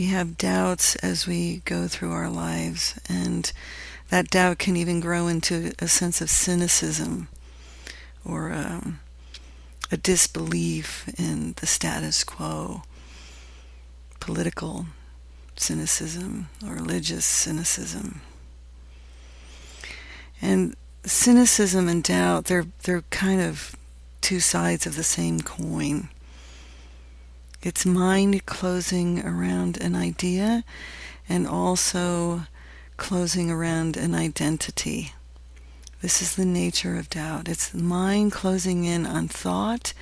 We have doubts as we go through our lives, and that doubt can even grow into a sense of cynicism or um, a disbelief in the status quo, political cynicism or religious cynicism. And cynicism and doubt, they're, they're kind of two sides of the same coin. It's mind closing around an idea and also closing around an identity. This is the nature of doubt. It's mind closing in on thought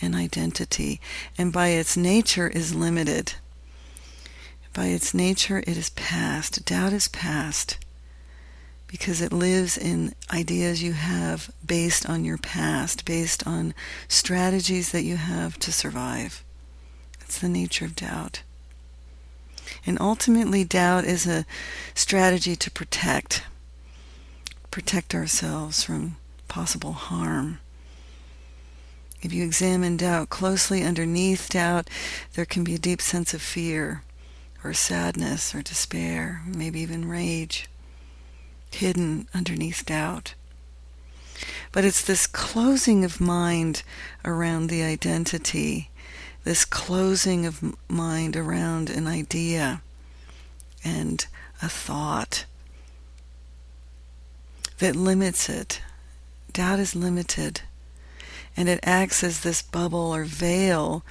and identity, and by its nature is limited. By its nature, it is past. Doubt is past because it lives in ideas you have based on your past, based on strategies that you have to survive. It's the nature of doubt. And ultimately, doubt is a strategy to protect, protect ourselves from possible harm. If you examine doubt closely, underneath doubt, there can be a deep sense of fear, or sadness, or despair, maybe even rage, hidden underneath doubt. But it's this closing of mind around the identity this closing of mind around an idea and a thought that limits it. Doubt is limited, and it acts as this bubble or veil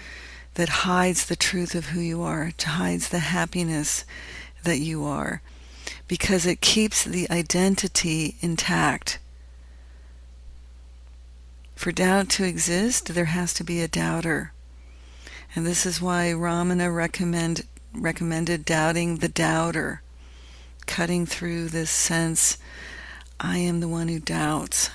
that hides the truth of who you are, hides the happiness that you are, because it keeps the identity intact. For doubt to exist, there has to be a doubter. And this is why Ramana recommend, recommended doubting the doubter, cutting through this sense, I am the one who doubts.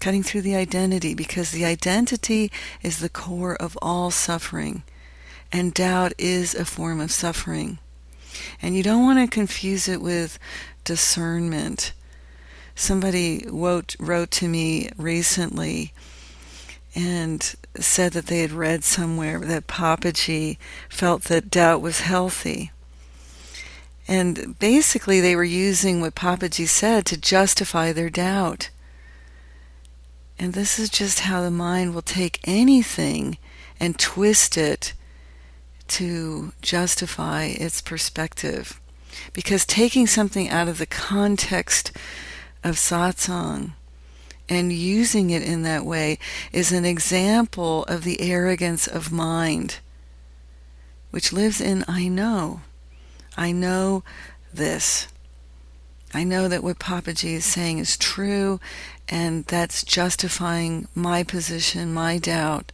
Cutting through the identity, because the identity is the core of all suffering, and doubt is a form of suffering. And you don't want to confuse it with discernment. Somebody wrote, wrote to me recently and said that they had read somewhere that Papaji felt that doubt was healthy. And basically, they were using what Papaji said to justify their doubt. And this is just how the mind will take anything and twist it to justify its perspective. Because taking something out of the context of satsang and using it in that way is an example of the arrogance of mind, which lives in I know. I know this. I know that what Papaji is saying is true, and that's justifying my position, my doubt.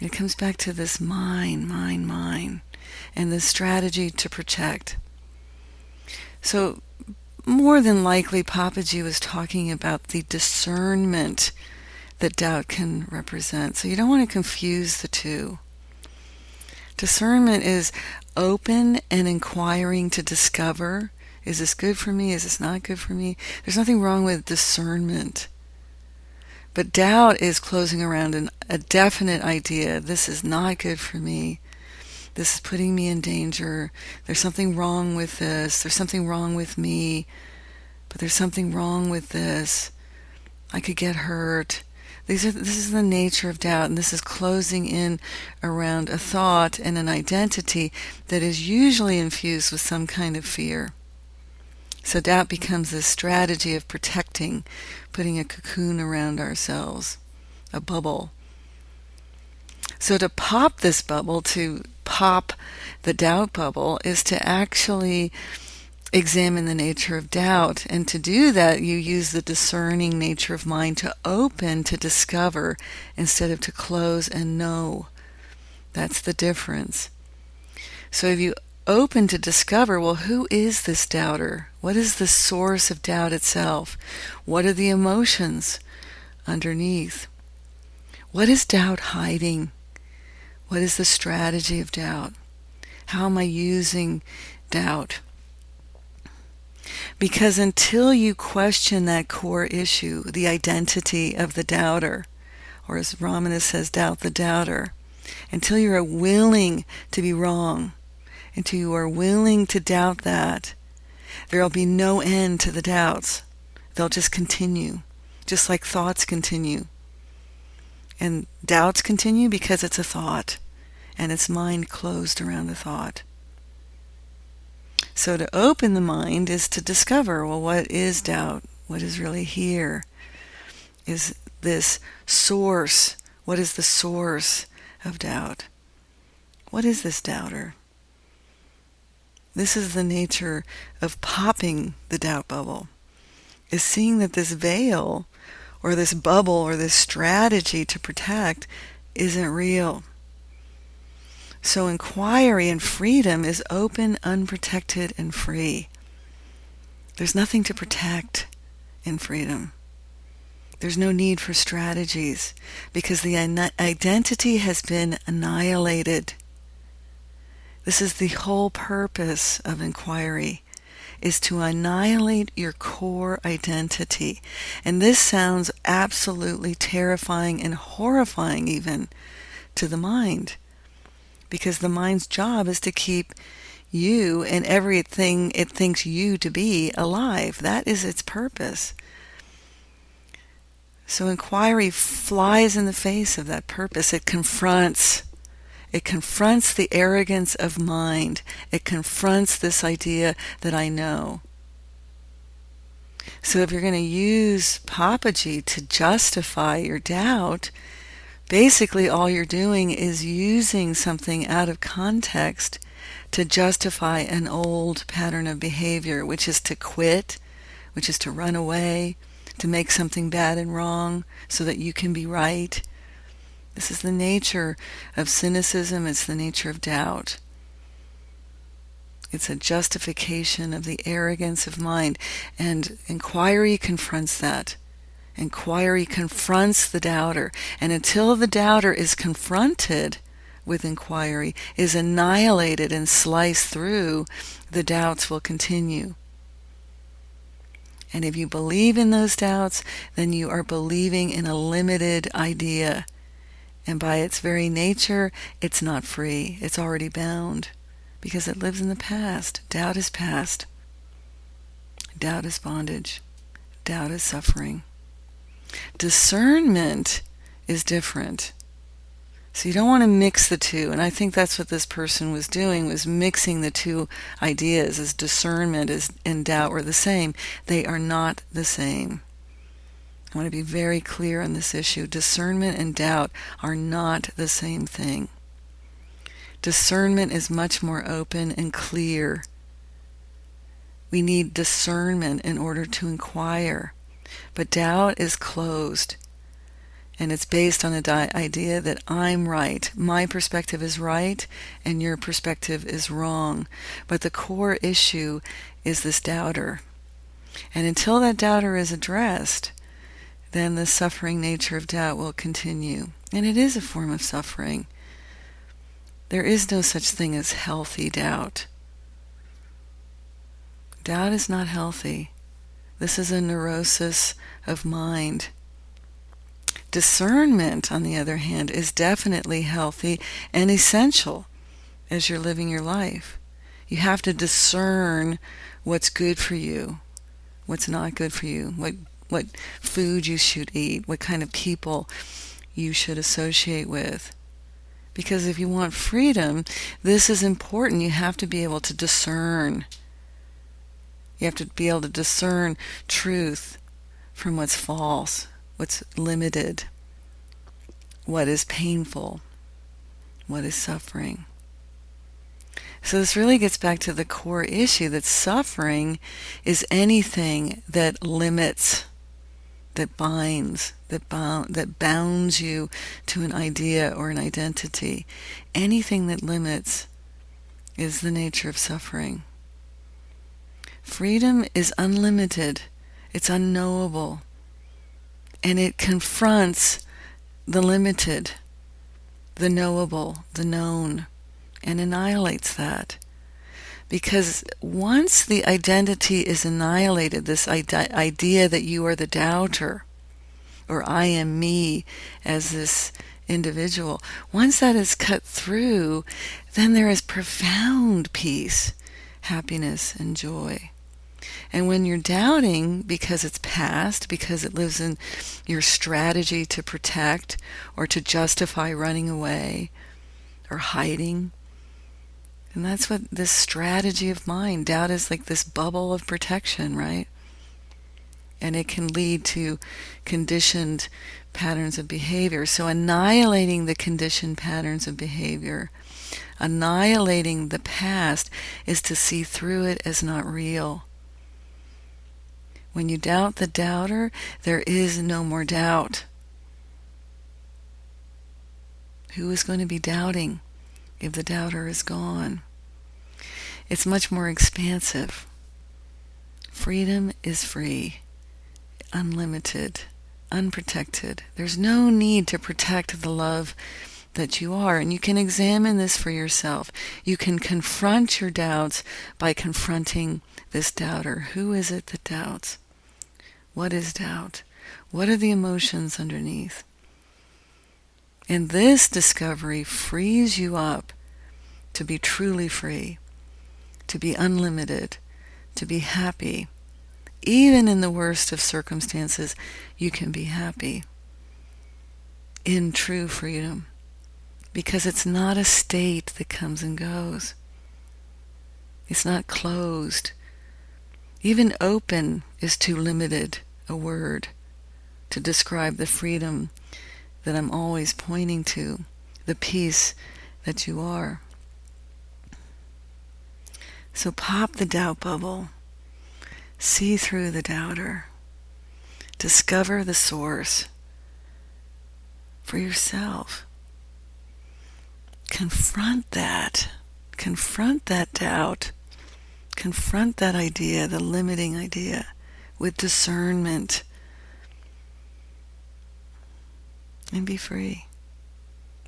It comes back to this mine, mine, mine, and the strategy to protect. So more than likely, Papaji was talking about the discernment that doubt can represent. So you don't want to confuse the two. Discernment is open and inquiring to discover is this good for me? Is this not good for me? There's nothing wrong with discernment. But doubt is closing around an, a definite idea. This is not good for me. This is putting me in danger. There's something wrong with this. There's something wrong with me. But there's something wrong with this. I could get hurt. These are, this is the nature of doubt, and this is closing in around a thought and an identity that is usually infused with some kind of fear. So doubt becomes this strategy of protecting, putting a cocoon around ourselves, a bubble. So to pop this bubble, to pop the doubt bubble is to actually examine the nature of doubt. And to do that, you use the discerning nature of mind to open, to discover, instead of to close and know. That's the difference. So if you open to discover, well, who is this doubter? What is the source of doubt itself? What are the emotions underneath? What is doubt hiding? What is the strategy of doubt? How am I using doubt? Because until you question that core issue, the identity of the doubter, or as Ramana says, doubt the doubter, until you are willing to be wrong, until you are willing to doubt that, there will be no end to the doubts. They'll just continue, just like thoughts continue. And doubts continue because it's a thought, and its mind closed around the thought. So to open the mind is to discover well, what is doubt? What is really here? Is this source? What is the source of doubt? What is this doubter? This is the nature of popping the doubt bubble, is seeing that this veil or this bubble or this strategy to protect isn't real. So inquiry and freedom is open, unprotected, and free. There's nothing to protect in freedom. There's no need for strategies because the identity has been annihilated. This is the whole purpose of inquiry is to annihilate your core identity. And this sounds absolutely terrifying and horrifying even to the mind because the mind's job is to keep you and everything it thinks you to be alive. That is its purpose. So inquiry flies in the face of that purpose. It confronts. It confronts the arrogance of mind. It confronts this idea that I know. So if you're going to use Papaji to justify your doubt, basically all you're doing is using something out of context to justify an old pattern of behavior, which is to quit, which is to run away, to make something bad and wrong so that you can be right. This is the nature of cynicism, it's the nature of doubt. It's a justification of the arrogance of mind, and inquiry confronts that. Inquiry confronts the doubter, and until the doubter is confronted with inquiry, is annihilated and sliced through, the doubts will continue. And if you believe in those doubts, then you are believing in a limited idea. And by its very nature, it's not free. It's already bound because it lives in the past. Doubt is past. Doubt is bondage. Doubt is suffering. Discernment is different. So you don't want to mix the two. And I think that's what this person was doing was mixing the two ideas as discernment is and doubt were the same. They are not the same. I want to be very clear on this issue. Discernment and doubt are not the same thing. Discernment is much more open and clear. We need discernment in order to inquire. But doubt is closed. And it's based on the di- idea that I'm right. My perspective is right and your perspective is wrong. But the core issue is this doubter. And until that doubter is addressed, then the suffering nature of doubt will continue. And it is a form of suffering. There is no such thing as healthy doubt. Doubt is not healthy. This is a neurosis of mind. Discernment, on the other hand, is definitely healthy and essential as you're living your life. You have to discern what's good for you, what's not good for you, what what food you should eat, what kind of people you should associate with. Because if you want freedom, this is important. You have to be able to discern you have to be able to discern truth from what's false, what's limited, what is painful, what is suffering. So this really gets back to the core issue that suffering is anything that limits, that binds, that bound, that bounds you to an idea or an identity. Anything that limits is the nature of suffering. Freedom is unlimited, it's unknowable, and it confronts the limited, the knowable, the known, and annihilates that. Because once the identity is annihilated, this idea that you are the doubter, or I am me as this individual, once that is cut through, then there is profound peace, happiness, and joy. And when you're doubting because it's past, because it lives in your strategy to protect or to justify running away or hiding, and that's what this strategy of mind, doubt is like this bubble of protection, right? And it can lead to conditioned patterns of behavior. So, annihilating the conditioned patterns of behavior, annihilating the past, is to see through it as not real. When you doubt the doubter, there is no more doubt. Who is going to be doubting? if the doubter is gone. It's much more expansive. Freedom is free, unlimited, unprotected. There's no need to protect the love that you are. And you can examine this for yourself. You can confront your doubts by confronting this doubter. Who is it that doubts? What is doubt? What are the emotions underneath? And this discovery frees you up to be truly free, to be unlimited, to be happy. Even in the worst of circumstances, you can be happy in true freedom because it's not a state that comes and goes. It's not closed. Even open is too limited a word to describe the freedom that I'm always pointing to, the peace that you are. So pop the doubt bubble, see through the doubter, discover the source for yourself. Confront that. Confront that doubt. Confront that idea, the limiting idea, with discernment. And be free.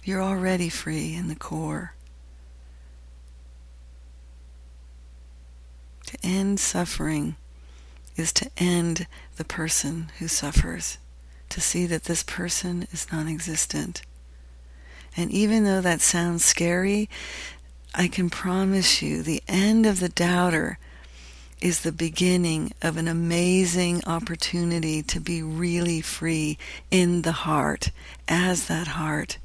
You're already free in the core. To end suffering is to end the person who suffers, to see that this person is non existent. And even though that sounds scary, I can promise you the end of the doubter is the beginning of an amazing opportunity to be really free in the heart, as that heart,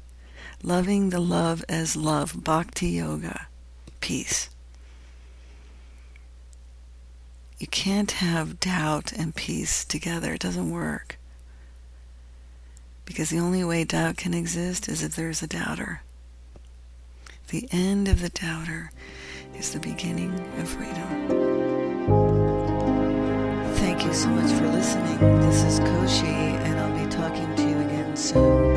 loving the love as love, bhakti yoga, peace. You can't have doubt and peace together. It doesn't work. Because the only way doubt can exist is if there's a doubter. The end of the doubter is the beginning of freedom. Thank you so much for listening. This is Koshi, and I'll be talking to you again soon.